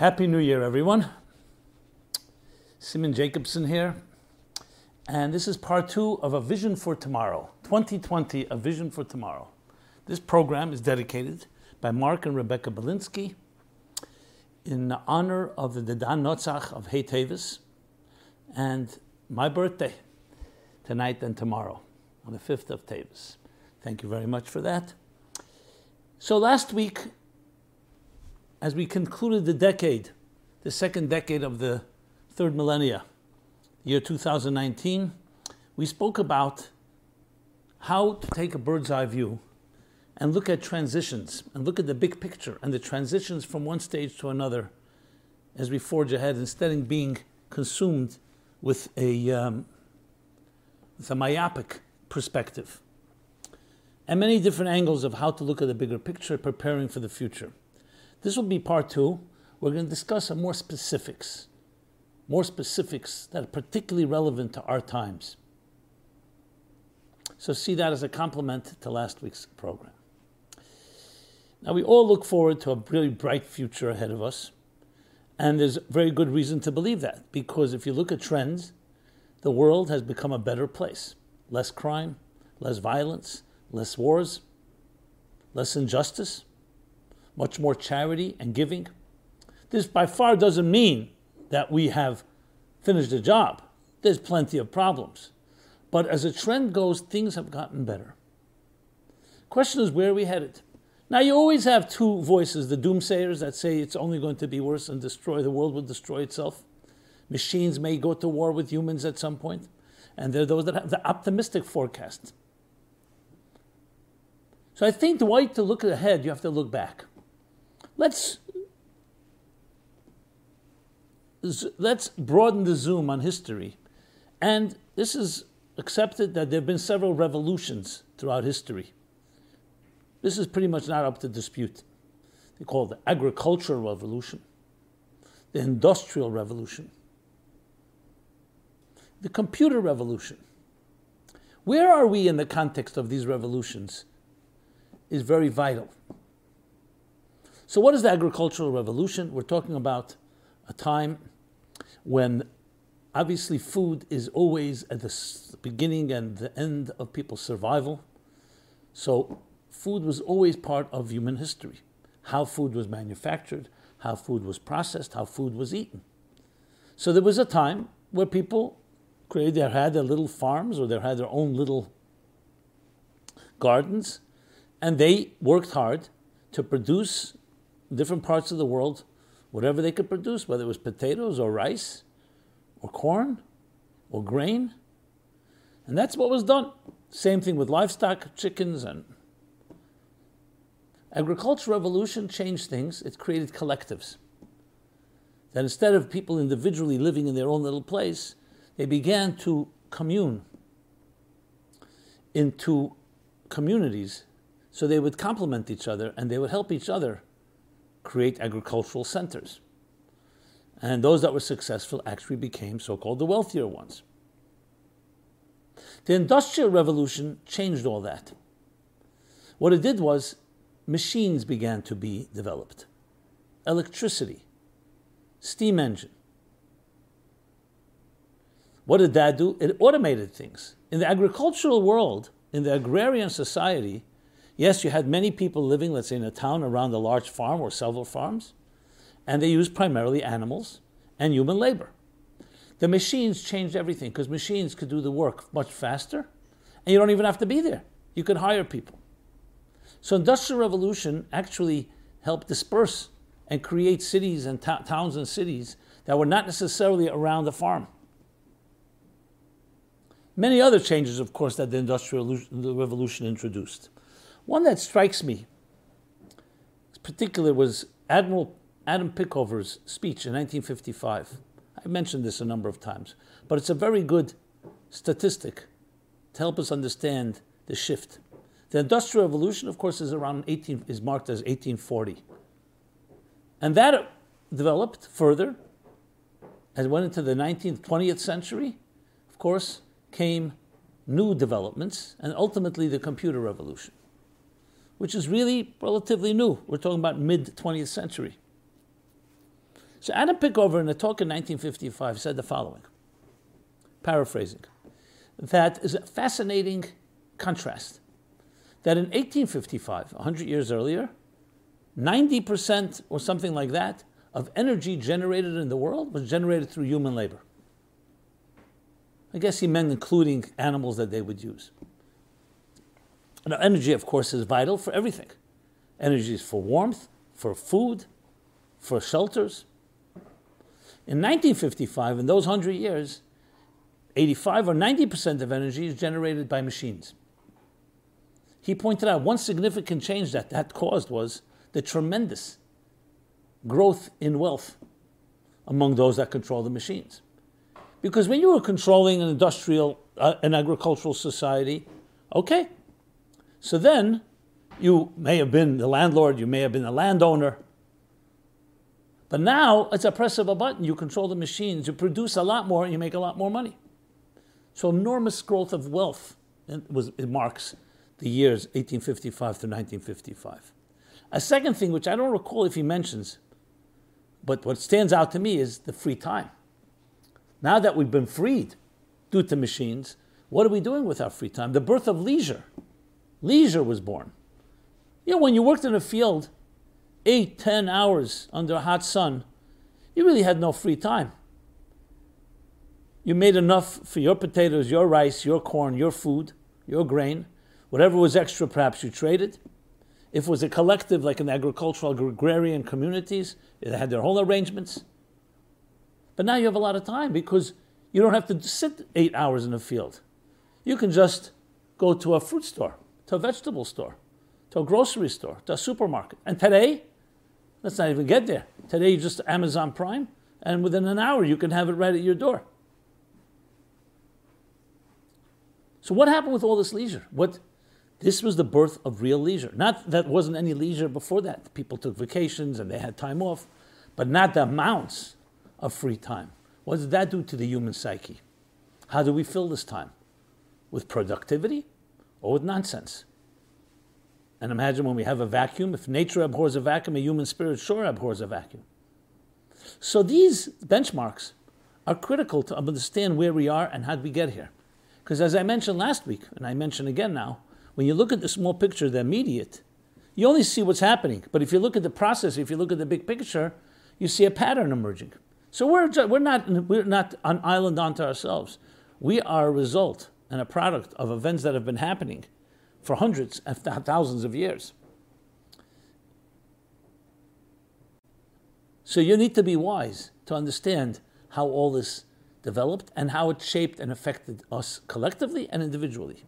Happy New Year, everyone. Simon Jacobson here. And this is part two of A Vision for Tomorrow 2020, A Vision for Tomorrow. This program is dedicated by Mark and Rebecca Belinsky in honor of the Didan Notzach of Hey Tevis and my birthday tonight and tomorrow on the 5th of Tevis. Thank you very much for that. So last week, as we concluded the decade, the second decade of the third millennia, year 2019, we spoke about how to take a bird's eye view and look at transitions and look at the big picture and the transitions from one stage to another as we forge ahead instead of being consumed with a, um, with a myopic perspective and many different angles of how to look at the bigger picture, preparing for the future. This will be part two. We're going to discuss some more specifics, more specifics that are particularly relevant to our times. So see that as a complement to last week's program. Now, we all look forward to a really bright future ahead of us. And there's very good reason to believe that, because if you look at trends, the world has become a better place. Less crime, less violence, less wars, less injustice, much more charity and giving. This by far doesn't mean that we have finished the job. There's plenty of problems. But as a trend goes, things have gotten better. Question is, where are we headed? Now, you always have two voices the doomsayers that say it's only going to be worse and destroy, the world will destroy itself. Machines may go to war with humans at some point. And there are those that have the optimistic forecast. So I think the way to look ahead, you have to look back. Let's let's broaden the zoom on history. And this is accepted that there have been several revolutions throughout history. This is pretty much not up to dispute. They call it the agricultural revolution, the industrial revolution, the computer revolution. Where are we in the context of these revolutions is very vital. So, what is the agricultural revolution? We're talking about a time when obviously food is always at the beginning and the end of people's survival. So, food was always part of human history. How food was manufactured, how food was processed, how food was eaten. So there was a time where people created, they had their little farms or they had their own little gardens, and they worked hard to produce different parts of the world whatever they could produce, whether it was potatoes or rice or corn or grain. And that's what was done. Same thing with livestock, chickens and Agricultural revolution changed things. It created collectives. That instead of people individually living in their own little place, they began to commune into communities so they would complement each other and they would help each other create agricultural centers. And those that were successful actually became so called the wealthier ones. The Industrial Revolution changed all that. What it did was machines began to be developed electricity, steam engine. What did that do? It automated things. In the agricultural world, in the agrarian society, yes, you had many people living, let's say, in a town around a large farm or several farms, and they used primarily animals and human labor. The machines changed everything because machines could do the work much faster, and you don't even have to be there. You could hire people. So industrial revolution actually helped disperse and create cities and towns and cities that were not necessarily around the farm. Many other changes, of course, that the industrial revolution introduced. One that strikes me, in particular, was Admiral Hyman Rickover's speech in 1955. I mentioned this a number of times, but it's a very good statistic to help us understand the shift. The Industrial Revolution, of course, is around 18, is marked as 1840. And that developed further as went into the 19th, 20th century. Of course, came new developments and ultimately the computer revolution, which is really relatively new. We're talking about mid 20th century. So Hyman Rickover in a talk in 1955 said the following, paraphrasing, that is a fascinating contrast. That in 1855, 100 years earlier, 90% or something like that of energy generated in the world was generated through human labor. I guess he meant including animals that they would use. Now, energy, of course, is vital for everything. Energy is for warmth, for food, for shelters. In 1955, in those 100 years, 85 or 90% of energy is generated by machines. He pointed out one significant change that that caused was the tremendous growth in wealth among those that control the machines. Because when you were controlling an industrial, uh, an agricultural society, okay, so then you may have been the landlord, you may have been the landowner, but now it's a press of a button. You control the machines, you produce a lot more, and you make a lot more money. So enormous growth of wealth it was, it marks the years 1855 to 1955. A second thing, which I don't recall if he mentions, but what stands out to me is the free time. Now that we've been freed due to machines, what are we doing with our free time? The birth of leisure. Leisure was born. You know, when you worked in a field eight, ten hours under a hot sun, you really had no free time. You made enough for your potatoes, your rice, your corn, your food, your grain. Whatever was extra, perhaps you traded. If it was a collective, like in agricultural agrarian communities, they had their whole arrangements. But now you have a lot of time because you don't have to sit eight hours in a field. You can just go to a fruit store, to a vegetable store, to a grocery store, to a supermarket. And today, let's not even get there. Today, you just Amazon Prime, and within an hour, you can have it right at your door. So, what happened with all this leisure? What this was the birth of real leisure. Not that wasn't any leisure before that. People took vacations and they had time off, but not the amounts of free time. What does that do to the human psyche? How do we fill this time? With productivity or with nonsense? And imagine when we have a vacuum, if nature abhors a vacuum, a human spirit sure abhors a vacuum. So these benchmarks are critical to understand where we are and how we get here. Because as I mentioned last week, and I mention again now, when you look at the small picture, the immediate, you only see what's happening. But if you look at the process, if you look at the big picture, you see a pattern emerging. So we're, we're, not, we're not an island unto ourselves. We are a result and a product of events that have been happening for hundreds and thousands of years. So you need to be wise to understand how all this developed and how it shaped and affected us collectively and individually.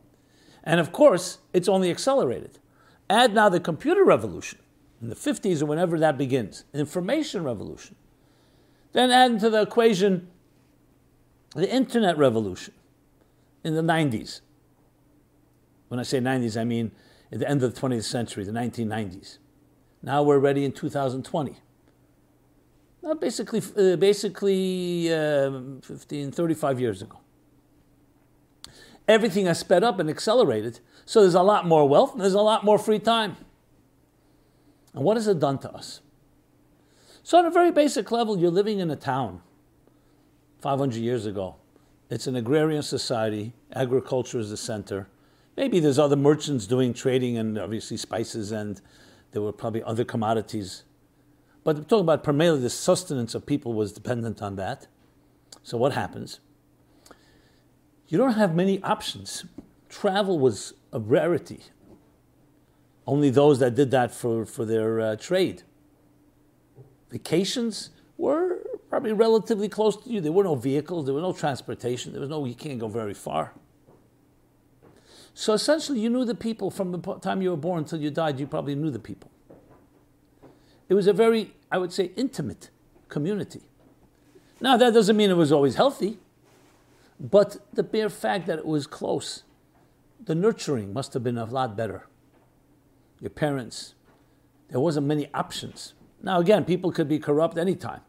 And of course, it's only accelerated. Add now the computer revolution in the 50s or whenever that begins, information revolution. Then add into the equation the internet revolution in the 90s. When I say 90s, I mean at the end of the 20th century, the 1990s. Now we're ready in 2020. Now basically, uh, basically uh, 15, 35 years ago everything has sped up and accelerated. So there's a lot more wealth there's a lot more free time. And what has it done to us? So, on a very basic level, you're living in a town 500 years ago. It's an agrarian society, agriculture is the center. Maybe there's other merchants doing trading and obviously spices, and there were probably other commodities. But I'm talking about primarily the sustenance of people was dependent on that. So, what happens? you don't have many options. Travel was a rarity. Only those that did that for, for their uh, trade. Vacations were probably relatively close to you. There were no vehicles, there was no transportation, there was no, you can't go very far. So essentially, you knew the people from the time you were born until you died, you probably knew the people. It was a very, I would say, intimate community. Now, that doesn't mean it was always healthy. But the bare fact that it was close, the nurturing must have been a lot better. Your parents, there wasn't many options. Now again, people could be corrupt anytime,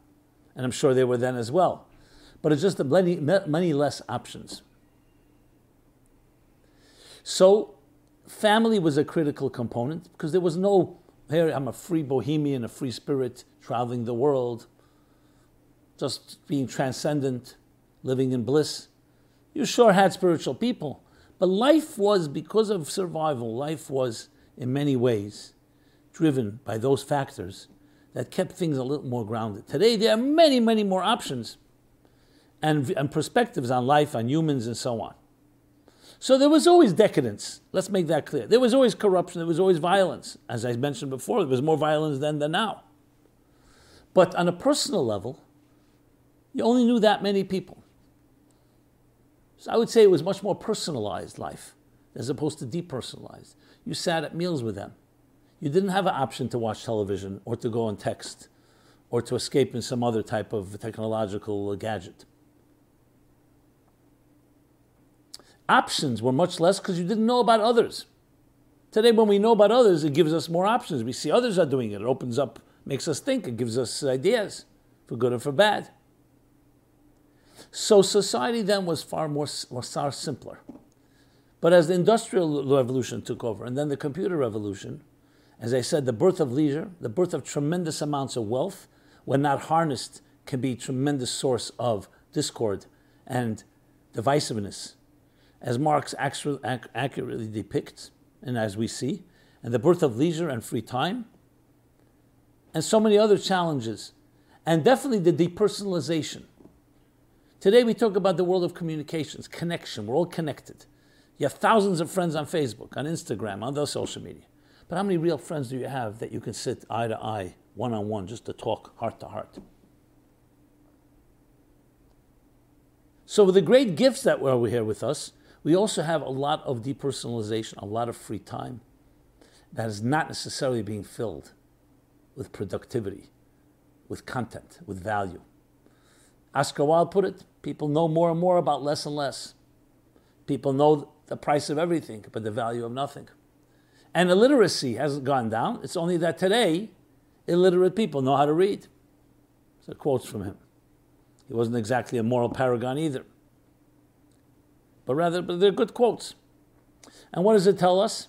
and I'm sure they were then as well. But it's just many, many less options. So, family was a critical component because there was no, here I'm a free bohemian, a free spirit traveling the world. just being transcendent, living in bliss. You sure had spiritual people, but life was, because of survival, life was in many ways driven by those factors that kept things a little more grounded. Today, there are many, many more options and, and perspectives on life, on humans, and so on. So there was always decadence. Let's make that clear. There was always corruption. There was always violence. As I mentioned before, there was more violence then than now. But on a personal level, you only knew that many people. So I would say it was much more personalized life as opposed to depersonalized. You sat at meals with them. You didn't have an option to watch television or to go and text or to escape in some other type of technological gadget. Options were much less because you didn't know about others. Today, when we know about others, it gives us more options. We see others are doing it. It opens up, makes us think, it gives us ideas for good or for bad. So society then was far more was far simpler. But as the industrial revolution took over, and then the computer revolution, as I said, the birth of leisure, the birth of tremendous amounts of wealth, when not harnessed, can be a tremendous source of discord and divisiveness, as Marx accurately depicts, and as we see, and the birth of leisure and free time, and so many other challenges, and definitely the depersonalization. Today we talk about the world of communications, connection. We're all connected. You have thousands of friends on Facebook, on Instagram, on those social media. But how many real friends do you have that you can sit eye to eye, one on one, just to talk heart to heart? So, with the great gifts that were here with us, we also have a lot of depersonalization, a lot of free time that is not necessarily being filled with productivity, with content, with value. Oscar Wilde put it people know more and more about less and less. People know the price of everything, but the value of nothing. And illiteracy hasn't gone down. It's only that today, illiterate people know how to read. So quotes from him. He wasn't exactly a moral paragon either but rather, but they're good quotes. And what does it tell us?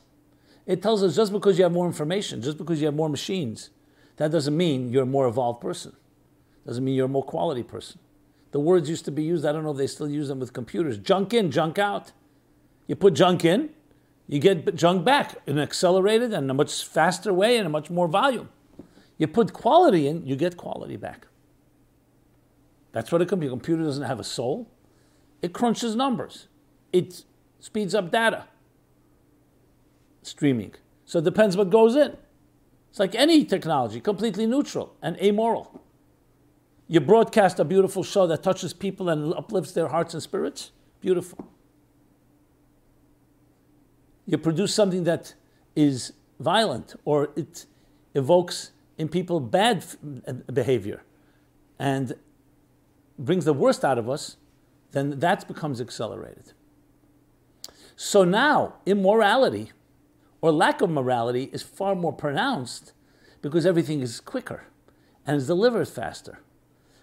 It tells us just because you have more information, just because you have more machines, that doesn't mean you're a more evolved person. Doesn't mean you're a more quality person. The words used to be used, I don't know if they still use them with computers junk in, junk out. You put junk in, you get junk back in an accelerated and a much faster way and a much more volume. You put quality in, you get quality back. That's what a computer, a computer doesn't have a soul. It crunches numbers it speeds up data streaming. So it depends what goes in. It's like any technology, completely neutral and amoral. You broadcast a beautiful show that touches people and uplifts their hearts and spirits. Beautiful. You produce something that is violent or it evokes in people bad uh, behavior and brings the worst out of us, then that becomes accelerated. So now, immorality or lack of morality is far more pronounced because everything is quicker and is delivered faster.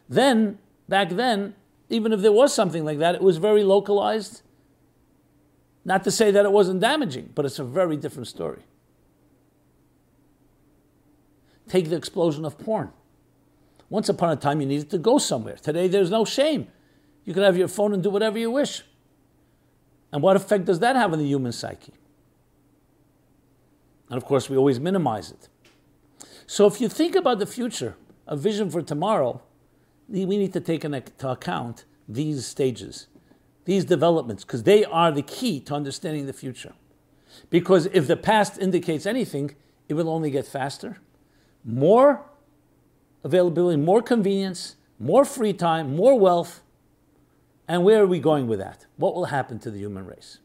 Then, back then, even if there was something like that, it was very localized. Not to say that it wasn't damaging, but it's a very different story. Take the explosion of porn. Once upon a time, you needed to go somewhere. Today, there's no shame. You can have your phone and do whatever you wish. And what effect does that have on the human psyche? And of course, we always minimize it. So if you think about the future, a vision for tomorrow, we need to take into account these stages, these developments, because they are the key to understanding the future. Because if the past indicates anything, it will only get faster, more availability, more convenience, more free time, more wealth, and where are we going with that? What will happen to the human race?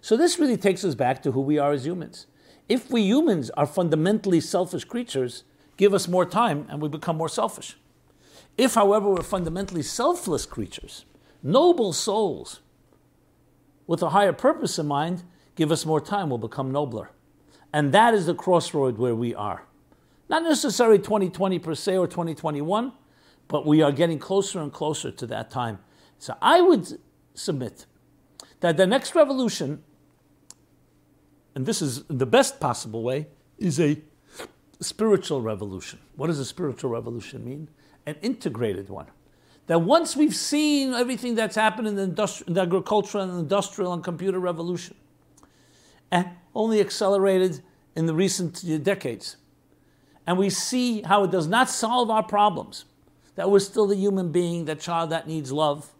So, this really takes us back to who we are as humans. If we humans are fundamentally selfish creatures, give us more time and we become more selfish. If, however, we're fundamentally selfless creatures, noble souls, with a higher purpose in mind, give us more time, we'll become nobler. And that is the crossroad where we are. Not necessarily 2020 per se or 2021, but we are getting closer and closer to that time so I would submit that the next revolution, and this is the best possible way, is a spiritual revolution. What does a spiritual revolution mean? An integrated one. That once we've seen everything that's happened in the, industri- the agricultural and industrial and computer revolution, and only accelerated in the recent decades, and we see how it does not solve our problems, that we're still the human being, that child that needs love,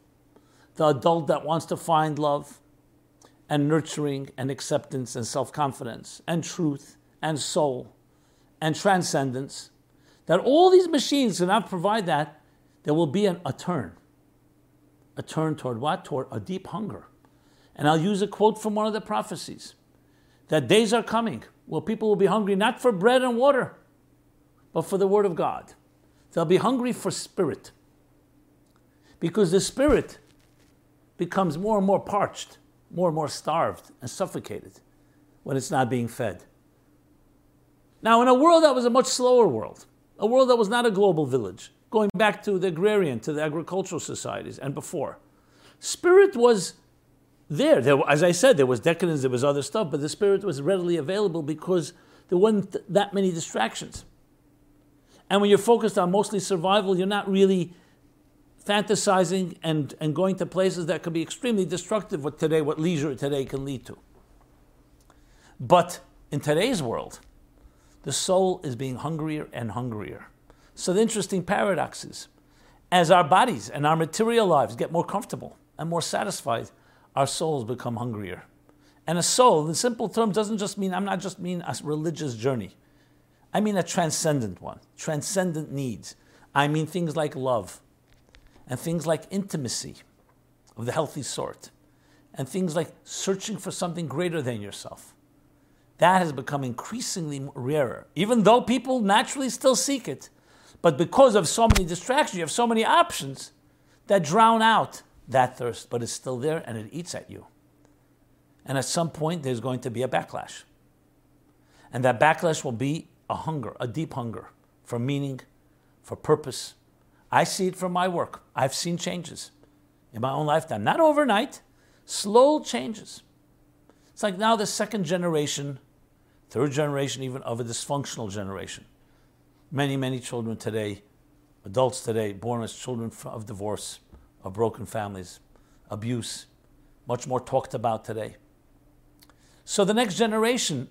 the adult that wants to find love, and nurturing and acceptance and self confidence and truth and soul and transcendence, that all these machines cannot provide that, there will be an, a turn. A turn toward what? Toward a deep hunger. And I'll use a quote from one of the prophecies that days are coming where people will be hungry not for bread and water, but for the Word of God. They'll be hungry for spirit. Because the spirit becomes more and more parched, more and more starved and suffocated when it's not being fed. Now, in a world that was a much slower world, a world that was not a global village, going back to the agrarian, to the agricultural societies and before, spirit was there. there. As I said, there was decadence, there was other stuff, but the spirit was readily available because there weren't that many distractions. And when you're focused on mostly survival, you're not really fantasizing and, and going to places that can be extremely destructive what today, what leisure today can lead to. But in today's world, the soul is being hungrier and hungrier. So the interesting paradox is, as our bodies and our material lives get more comfortable and more satisfied, our souls become hungrier. And a soul, in simple terms, doesn't just mean, I'm not just mean a religious journey. I mean a transcendent one, transcendent needs. I mean things like love, and things like intimacy of the healthy sort, and things like searching for something greater than yourself. That has become increasingly rarer, even though people naturally still seek it. But because of so many distractions, you have so many options that drown out that thirst, but it's still there and it eats at you. And at some point, there's going to be a backlash. And that backlash will be a hunger, a deep hunger for meaning, for purpose. I see it from my work. I've seen changes in my own lifetime, not overnight, slow changes. It's like now the second generation, third generation even of a dysfunctional generation. Many, many children today, adults today, born as children of divorce, of broken families, abuse, much more talked about today. So the next generation,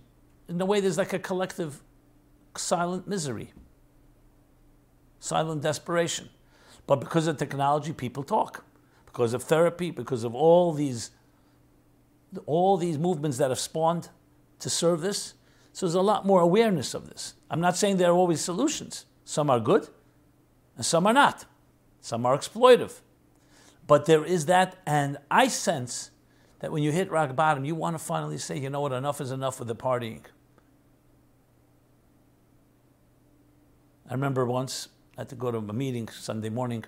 in a way, there's like a collective silent misery, silent desperation. But because of technology, people talk. Because of therapy, because of all these, all these movements that have spawned to serve this. So there's a lot more awareness of this. I'm not saying there are always solutions. Some are good, and some are not. Some are exploitive. But there is that, and I sense that when you hit rock bottom, you want to finally say, you know what, enough is enough with the partying. I remember once I had to go to a meeting Sunday morning,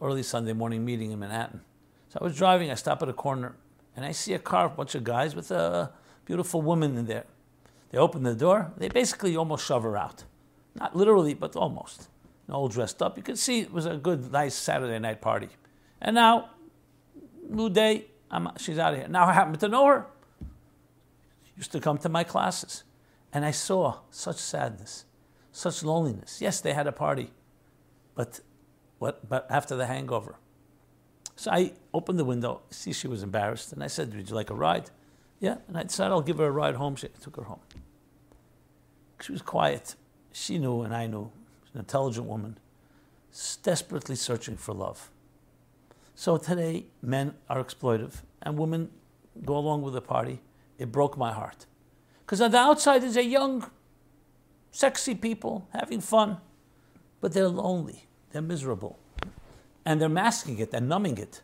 early Sunday morning meeting in Manhattan. So I was driving, I stop at a corner, and I see a car, a bunch of guys with a beautiful woman in there. They open the door, they basically almost shove her out. Not literally, but almost. all dressed up. You could see it was a good, nice Saturday night party. And now, new day, I'm, she's out of here. Now I happen to know her. She used to come to my classes. And I saw such sadness, such loneliness. Yes, they had a party, but, what, but after the hangover. So I opened the window, see she was embarrassed, and I said, Would you like a ride? Yeah, and I decided I'll give her a ride home. She took her home. She was quiet. She knew, and I knew. She's an intelligent woman, desperately searching for love. So today, men are exploitive and women go along with the party. It broke my heart. Because on the outside there's a young, sexy people having fun, but they're lonely, they're miserable, and they're masking it and numbing it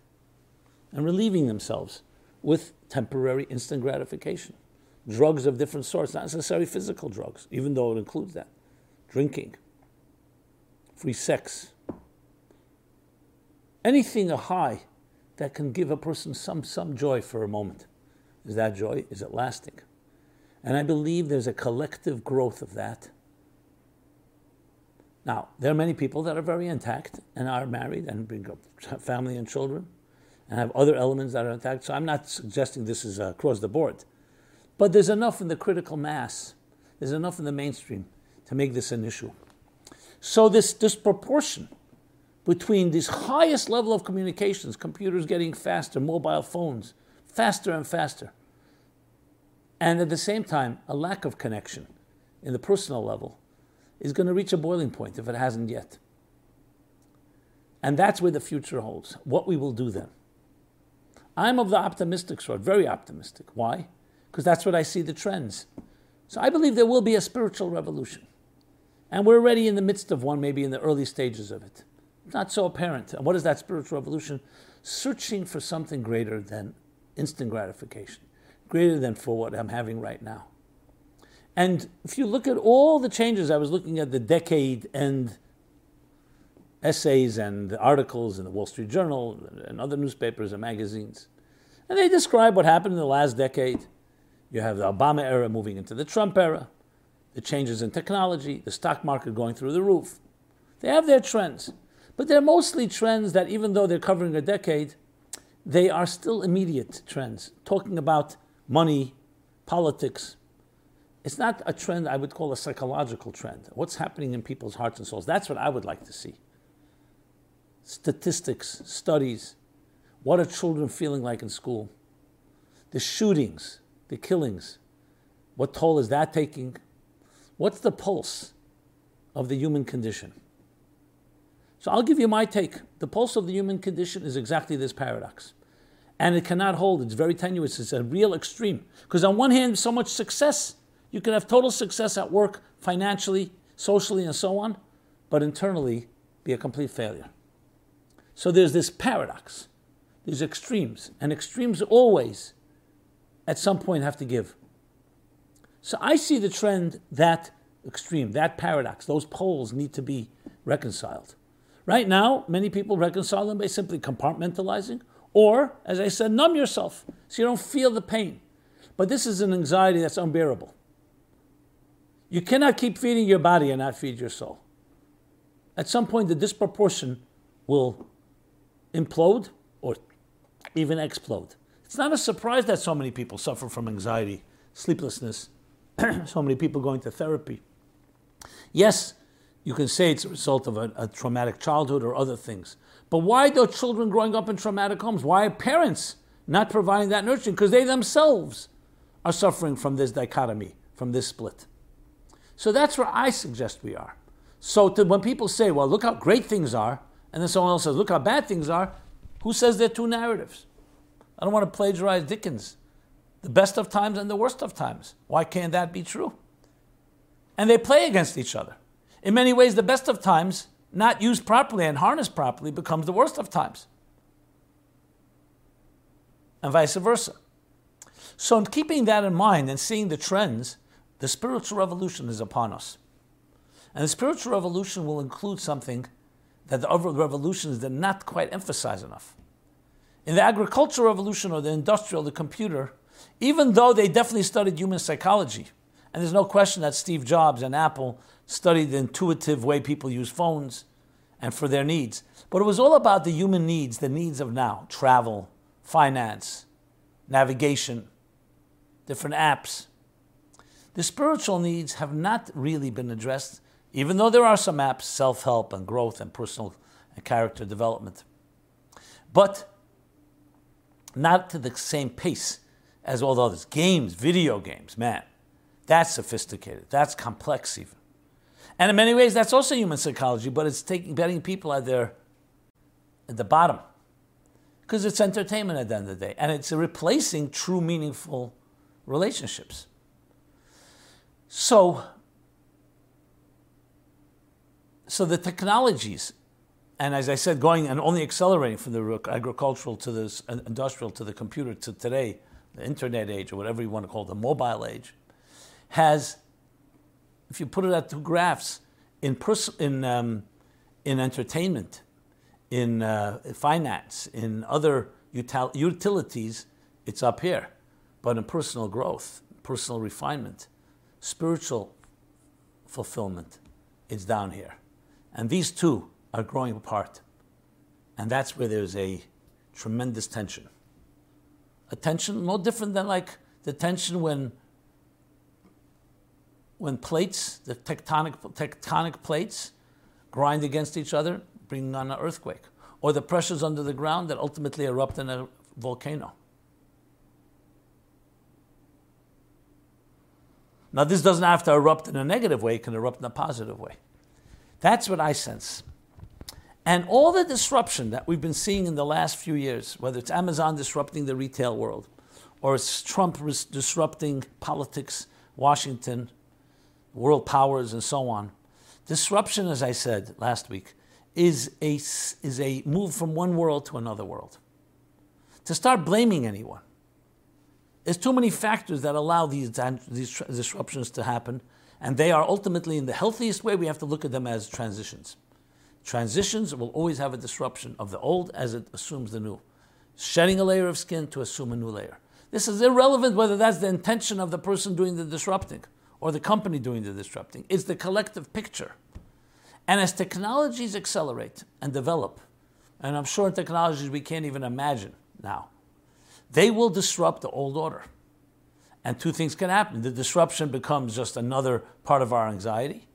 and relieving themselves with temporary instant gratification. Drugs of different sorts, not necessarily physical drugs, even though it includes that. Drinking, free sex, anything a high that can give a person some, some joy for a moment. Is that joy? Is it lasting? And I believe there's a collective growth of that. Now, there are many people that are very intact and are married and bring up family and children and have other elements that are intact. So I'm not suggesting this is uh, across the board. But there's enough in the critical mass, there's enough in the mainstream to make this an issue. So this disproportion between this highest level of communications, computers getting faster, mobile phones, faster and faster, and at the same time, a lack of connection in the personal level is going to reach a boiling point if it hasn't yet. And that's where the future holds, what we will do then. I'm of the optimistic sort, very optimistic. Why? Because that's what I see the trends. So I believe there will be a spiritual revolution. And we're already in the midst of one, maybe in the early stages of it. Not so apparent. And what is that spiritual revolution? Searching for something greater than instant gratification, greater than for what I'm having right now. And if you look at all the changes, I was looking at the decade end essays and articles in the Wall Street Journal and other newspapers and magazines. And they describe what happened in the last decade. You have the Obama era moving into the Trump era, the changes in technology, the stock market going through the roof. They have their trends. But they're mostly trends that, even though they're covering a decade, they are still immediate trends, talking about money, politics. It's not a trend I would call a psychological trend. What's happening in people's hearts and souls? That's what I would like to see. Statistics, studies. What are children feeling like in school? The shootings, the killings. What toll is that taking? What's the pulse of the human condition? So I'll give you my take. The pulse of the human condition is exactly this paradox. And it cannot hold. It's very tenuous. It's a real extreme. Because on one hand, so much success. You can have total success at work, financially, socially, and so on, but internally be a complete failure. So there's this paradox, these extremes, and extremes always, at some point, have to give. So I see the trend that extreme, that paradox, those poles need to be reconciled. Right now, many people reconcile them by simply compartmentalizing, or, as I said, numb yourself so you don't feel the pain. But this is an anxiety that's unbearable. You cannot keep feeding your body and not feed your soul. At some point, the disproportion will implode or even explode. It's not a surprise that so many people suffer from anxiety, sleeplessness, so many people going to therapy. Yes, you can say it's a result of a, a, traumatic childhood or other things. But why are children growing up in traumatic homes? Why are parents not providing that nurturing? Because they themselves are suffering from this dichotomy, from this split. So that's where I suggest we are. So to, when people say, well, look how great things are, and then someone else says, look how bad things are, who says they're two narratives? I don't want to plagiarize Dickens. The best of times and the worst of times. Why can't that be true? And they play against each other. In many ways, the best of times, not used properly and harnessed properly, becomes the worst of times. And vice versa. So, in keeping that in mind and seeing the trends, the spiritual revolution is upon us. And the spiritual revolution will include something that the other revolutions did not quite emphasize enough. In the agricultural revolution or the industrial, the computer, even though they definitely studied human psychology, and there's no question that Steve Jobs and Apple studied the intuitive way people use phones and for their needs. But it was all about the human needs, the needs of now travel, finance, navigation, different apps. The spiritual needs have not really been addressed, even though there are some apps, self help and growth and personal and character development. But not to the same pace as all the others. Games, video games, man, that's sophisticated, that's complex even. And in many ways, that's also human psychology, but it's taking betting people at their at the bottom. Because it's entertainment at the end of the day. And it's replacing true, meaningful relationships. So, so the technologies, and as I said, going and only accelerating from the agricultural to the industrial to the computer to today, the internet age, or whatever you want to call it, the mobile age, has if you put it at two graphs, in, pers- in, um, in entertainment, in uh, finance, in other util- utilities, it's up here. But in personal growth, personal refinement, spiritual fulfillment, it's down here. And these two are growing apart. And that's where there's a tremendous tension. A tension no different than like the tension when when plates, the tectonic, tectonic plates, grind against each other, bringing on an earthquake, or the pressures under the ground that ultimately erupt in a volcano. Now, this doesn't have to erupt in a negative way, it can erupt in a positive way. That's what I sense. And all the disruption that we've been seeing in the last few years, whether it's Amazon disrupting the retail world, or it's Trump disrupting politics, Washington, world powers, and so on, disruption, as I said last week, is a, is a move from one world to another world. To start blaming anyone there's too many factors that allow these, these disruptions to happen, and they are ultimately, in the healthiest way, we have to look at them as transitions. Transitions will always have a disruption of the old as it assumes the new, shedding a layer of skin to assume a new layer. This is irrelevant whether that's the intention of the person doing the disrupting or the company doing the disrupting. It's the collective picture. And as technologies accelerate and develop, and I'm sure technologies we can't even imagine now, they will disrupt the old order. And two things can happen. The disruption becomes just another part of our anxiety,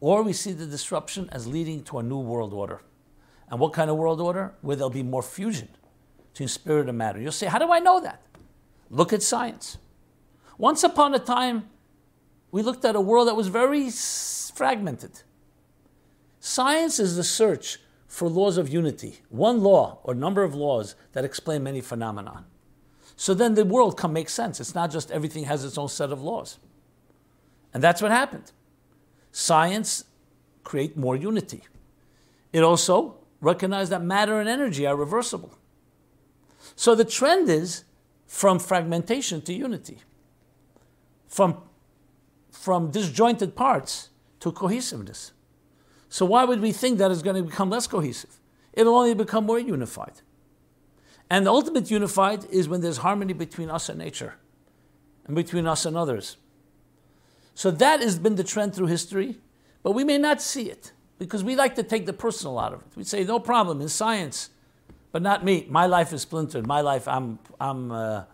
or we see the disruption as leading to a new world order. And what kind of world order? Where there'll be more fusion between spirit and matter. You'll say, How do I know that? Look at science. Once upon a time, we looked at a world that was very fragmented. Science is the search for laws of unity, one law or number of laws that explain many phenomena. So then the world can make sense. It's not just everything has its own set of laws. And that's what happened. Science create more unity. It also recognized that matter and energy are reversible. So the trend is from fragmentation to unity, from, from disjointed parts to cohesiveness. So why would we think that it's going to become less cohesive? It'll only become more unified. And the ultimate unified is when there's harmony between us and nature and between us and others. So that has been the trend through history, but we may not see it because we like to take the personal out of it. We say, no problem, in science, but not me. My life is splintered. My life, I'm, I'm uh,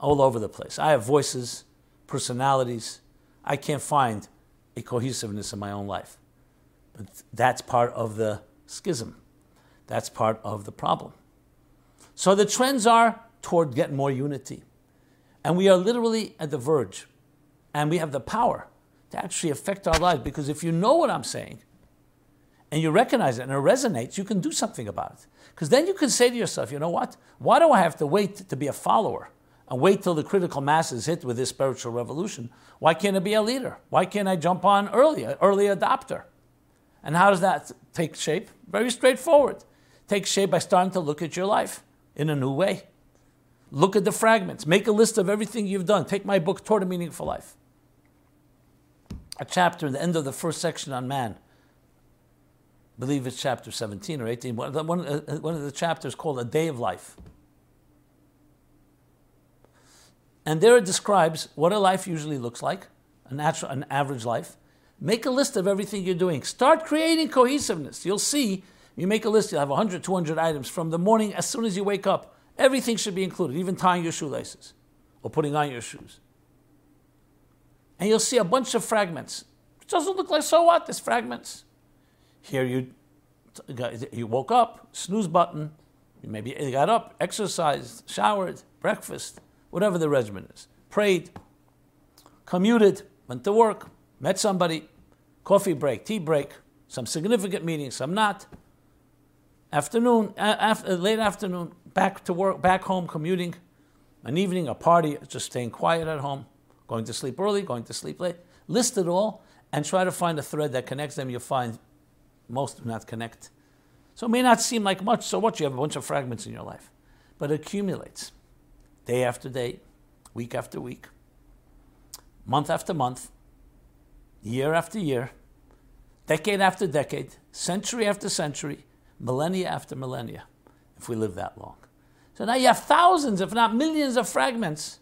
all over the place. I have voices, personalities. I can't find a cohesiveness in my own life. But that's part of the schism. That's part of the problem. So the trends are toward getting more unity. And we are literally at the verge. And we have the power to actually affect our lives because if you know what I'm saying and you recognize it and it resonates, you can do something about it. Because then you can say to yourself, you know what? Why do I have to wait to be a follower and wait till the critical mass is hit with this spiritual revolution? Why can't I be a leader? Why can't I jump on early, early adopter? And how does that take shape? Very straightforward. Take shape by starting to look at your life in a new way. Look at the fragments. Make a list of everything you've done. Take my book, Toward a Meaningful Life. A chapter in the end of the first section on man. I believe it's chapter 17 or 18. One, one, of the chapters called A Day of Life. And there it describes what a life usually looks like, a natural, an average life, Make a list of everything you're doing. Start creating cohesiveness. You'll see, you make a list, you'll have 100, 200 items from the morning as soon as you wake up. Everything should be included, even tying your shoelaces or putting on your shoes. And you'll see a bunch of fragments. It doesn't look like so what, there's fragments. Here you, you woke up, snooze button, you maybe you got up, exercised, showered, breakfast, whatever the regimen is, prayed, commuted, went to work, met somebody, coffee break, tea break, some significant meetings, some not. Afternoon, after, late afternoon, back to work, back home, commuting. An evening, a party, just staying quiet at home, going to sleep early, going to sleep late. List it all and try to find a thread that connects them. You'll find most do not connect. So it may not seem like much. So what? You have a bunch of fragments in your life. But it accumulates day after day, week after week, month after month, year after year, decade after decade, century after century, millennia after millennia, if we live that long. So now you have thousands, if not millions, of fragments.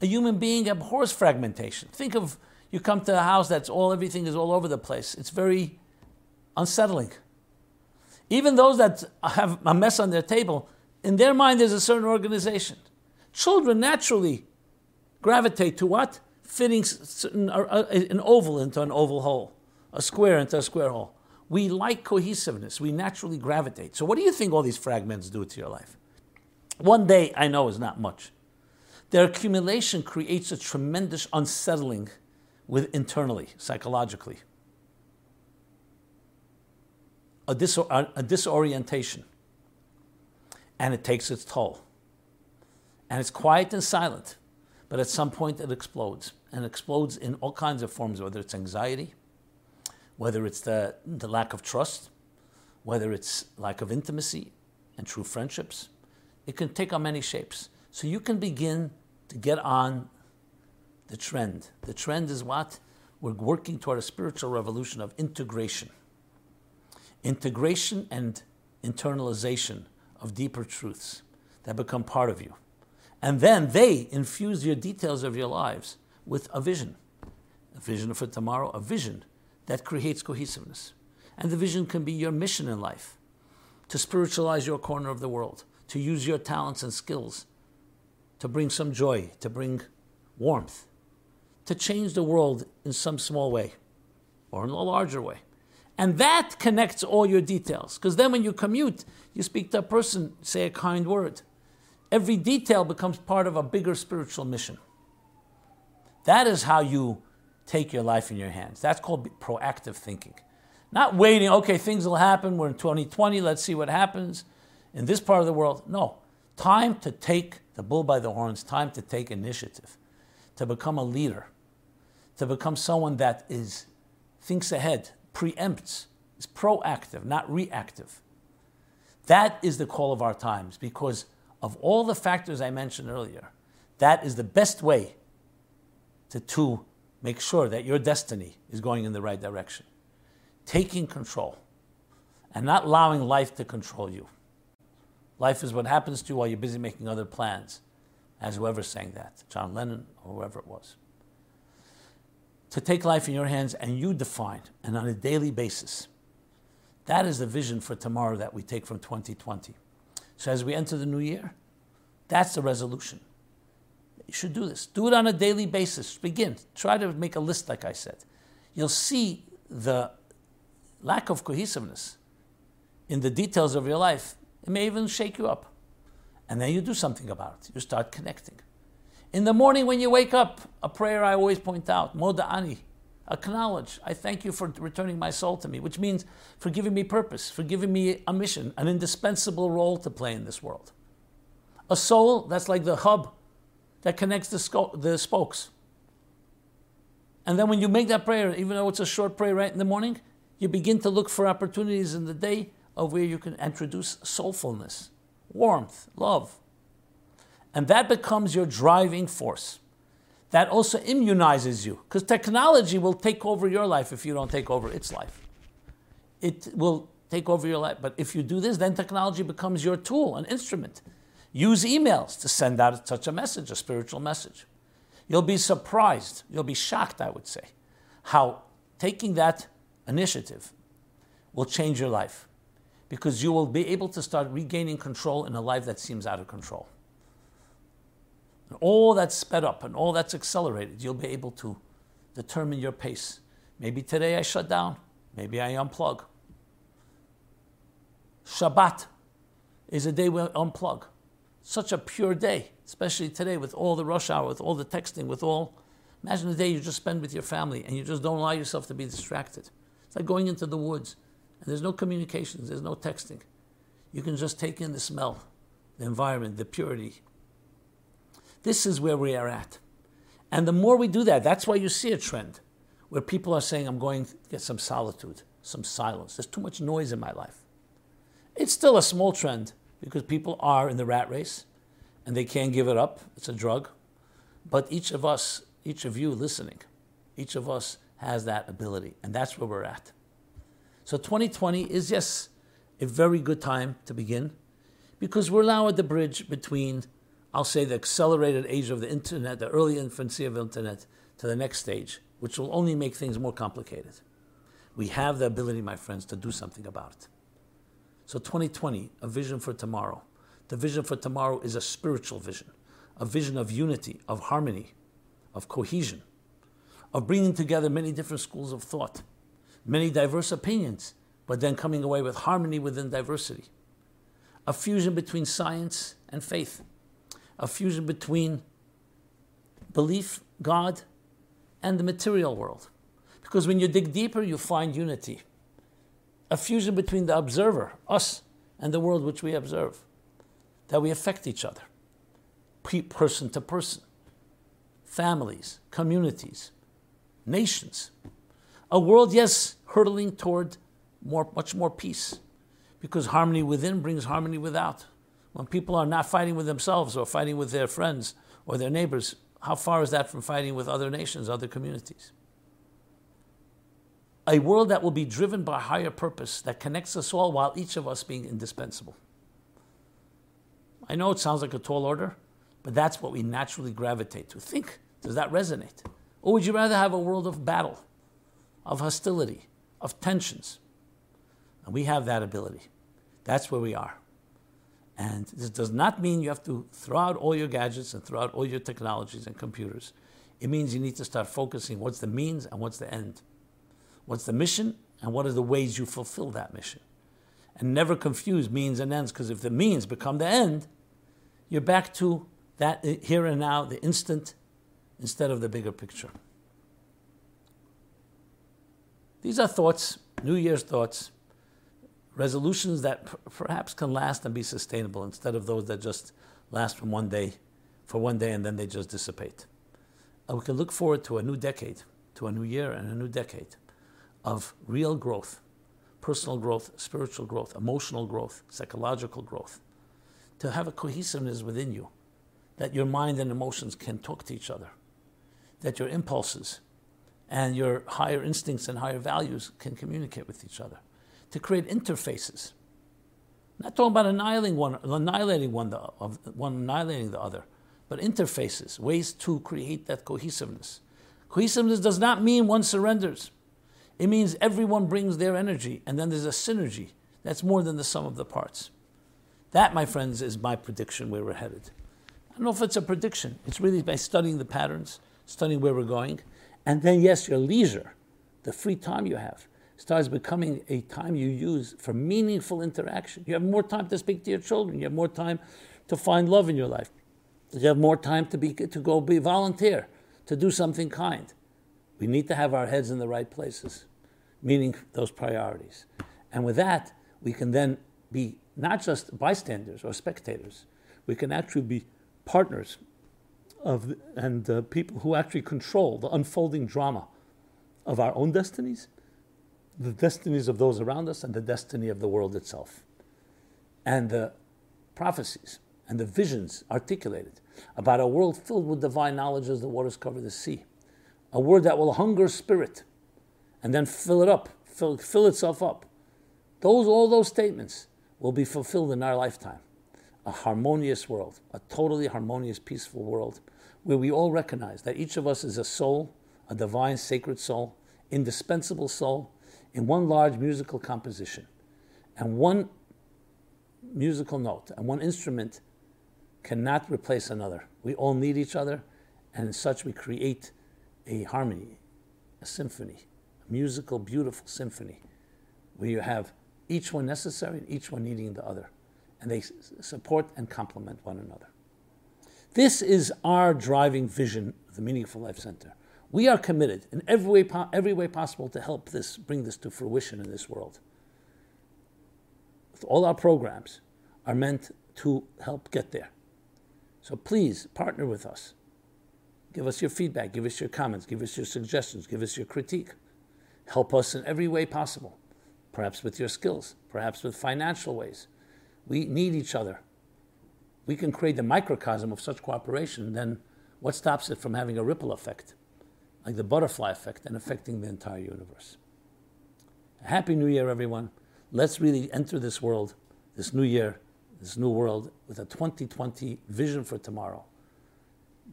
A human being abhors fragmentation. Think of you come to a house that's all, everything is all over the place. It's very unsettling. Even those that have a mess on their table, in their mind, there's a certain organization. Children naturally gravitate to what? fitting uh, uh, an oval into an oval hole, a square into a square hole. We like cohesiveness. We naturally gravitate. So, what do you think all these fragments do to your life? One day, I know, is not much. Their accumulation creates a tremendous unsettling with internally, psychologically. A, disor- a disorientation. And it takes its toll. And it's quiet and silent, but at some point it explodes. And explodes in all kinds of forms, whether it's anxiety, whether it's the, the lack of trust, whether it's lack of intimacy and true friendships. It can take on many shapes. So you can begin to get on the trend. The trend is what? We're working toward a spiritual revolution of integration. Integration and internalization of deeper truths that become part of you. And then they infuse your details of your lives with a vision. A vision for tomorrow, a vision that creates cohesiveness. And the vision can be your mission in life to spiritualize your corner of the world, to use your talents and skills to bring some joy, to bring warmth, to change the world in some small way or in a larger way. And that connects all your details. Because then when you commute, you speak to a person, say a kind word. Every detail becomes part of a bigger spiritual mission. That is how you take your life in your hands. That's called proactive thinking. Not waiting, okay, things will happen. We're in 2020, let's see what happens in this part of the world. No. Time to take the bull by the horns, time to take initiative, to become a leader, to become someone that is thinks ahead, preempts, is proactive, not reactive. That is the call of our times because of all the factors I mentioned earlier. That is the best way to, to make sure that your destiny is going in the right direction. Taking control and not allowing life to control you. Life is what happens to you while you're busy making other plans, as whoever's saying that, John Lennon or whoever it was. To take life in your hands and you define, and on a daily basis. That is the vision for tomorrow that we take from 2020. So as we enter the new year, that's the resolution. You should do this. Do it on a daily basis. Begin. Try to make a list, like I said. You'll see the lack of cohesiveness in the details of your life. It may even shake you up. And then you do something about it. You start connecting. In the morning when you wake up, a prayer I always point out, Modeh Ani, acknowledge, I thank you for returning my soul to me, which means for giving me purpose, for giving me a mission, an indispensable role to play in this world. A soul that's like the hub that connects the, the spokes. And then when you make that prayer, even though it's a short prayer right in the morning, you begin to look for opportunities in the day of where you can introduce soulfulness, warmth, love. And that becomes your driving force. That also immunizes you, because technology will take over your life if you don't take over its life. It will take over your life. But if you do this, then technology becomes your tool, an instrument. Use emails to send out such a message, a spiritual message. You'll be surprised, you'll be shocked, I would say, how taking that initiative will change your life because you will be able to start regaining control in a life that seems out of control. And all that's sped up and all that's accelerated, you'll be able to determine your pace. Maybe today I shut down, maybe I unplug. Shabbat is a day we unplug such a pure day, especially today with all the rush hour, with all the texting, with all. Imagine the day you just spend with your family and you just don't allow yourself to be distracted. It's like going into the woods and there's no communications, there's no texting. You can just take in the smell, the environment, the purity. This is where we are at. And the more we do that, that's why you see a trend where people are saying, I'm going to get some solitude, some silence. There's too much noise in my life. It's still a small trend, because people are in the rat race and they can't give it up. It's a drug. But each of us, each of you listening, each of us has that ability, and that's where we're at. So 2020 is, yes, a very good time to begin because we're now at the bridge between, I'll say, the accelerated age of the internet, the early infancy of the internet, to the next stage, which will only make things more complicated. We have the ability, my friends, to do something about it. So 2020, a vision for tomorrow. The vision for tomorrow is a spiritual vision, a vision of unity, of harmony, of cohesion, of bringing together many different schools of thought, many diverse opinions, but then coming away with harmony within diversity. A fusion between science and faith. A fusion between belief, God, and the material world. Because when you dig deeper, you find unity. A fusion between the observer, us, and the world which we observe. That we affect each other, person to person, families, communities, nations. A world, yes, hurtling toward more, much more peace, because harmony within brings harmony without. When people are not fighting with themselves or fighting with their friends or their neighbors, how far is that from fighting with other nations, other communities? A world that will be driven by higher purpose that connects us all while each of us being indispensable. I know it sounds like a tall order, but that's what we naturally gravitate to. Think, does that resonate? Or would you rather have a world of battle, of hostility, of tensions? And we have that ability. That's where we are. And this does not mean you have to throw out all your gadgets and throw out all your technologies and computers. It means you need to start focusing what's the means and what's the end. What's the mission and what are the ways you fulfill that mission. And never confuse means and ends, because if the means become the end, you're back to that uh, here and now, the instant, instead of the bigger picture. These are thoughts, New Year's thoughts resolutions that p- perhaps can last and be sustainable instead of those that just last from one day, for one day and then they just dissipate. And we can look forward to a new decade, to a new year and a new decade of real growth, personal growth, spiritual growth, emotional growth, psychological growth, to have a cohesiveness within you, that your mind and emotions can talk to each other, that your impulses and your higher instincts and higher values can communicate with each other to create interfaces. Not talking about annihilating one, annihilating one, the, of one annihilating the other, but interfaces, ways to create that cohesiveness. Cohesiveness does not mean one surrenders. It means everyone brings their energy, and then there's a synergy that's more than the sum of the parts. That, my friends, is my prediction where we're headed. I don't know if it's a prediction. It's really by studying the patterns, studying where we're going, and then, yes, your leisure, the free time you have, starts becoming a time you use for meaningful interaction. You have more time to speak to your children. You have more time to find love in your life. You have more time to, be, to go be volunteer, to do something kind. We need to have our heads in the right places, meaning those priorities. And with that, we can then be not just bystanders or spectators, we can actually be partners of and uh, people who actually control the unfolding drama of our own destinies the destinies of those around us and the destiny of the world itself. And the prophecies and the visions articulated about a world filled with divine knowledge as the waters cover the sea. A word that will hunger spirit and then fill it up, fill, fill itself up. Those, all those statements will be fulfilled in our lifetime. A harmonious world, a totally harmonious, peaceful world, where we all recognize that each of us is a soul, a divine, sacred soul, indispensable soul, in one large musical composition. And one musical note and one instrument cannot replace another. We all need each other, and in such we create a harmony, a symphony, a musical, beautiful symphony, where you have each one necessary and each one needing the other, and they support and complement one another. This is our driving vision of the Meaningful Life Center. We are committed in every way, every way possible to help this, bring this to fruition in this world. All our programs are meant to help get there. So please partner with us. Give us your feedback, give us your comments, give us your suggestions, give us your critique. Help us in every way possible, perhaps with your skills, perhaps with financial ways. We need each other. We can create the microcosm of such cooperation, then what stops it from having a ripple effect? like the butterfly effect and affecting the entire universe. Happy New Year, everyone. Let's really enter this world, this new year, this new world with a 2020 vision for tomorrow.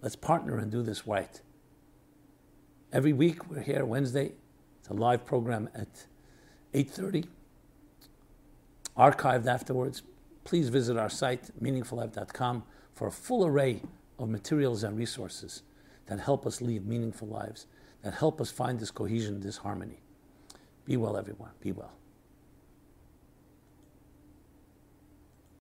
Let's partner and do this right. Every week we're here Wednesday. It's a live program at 8:30. Archived afterwards. Please visit our site meaningfullife.com for a full array of materials and resources that help us lead meaningful lives, that help us find this cohesion, this harmony. Be well, everyone. Be well.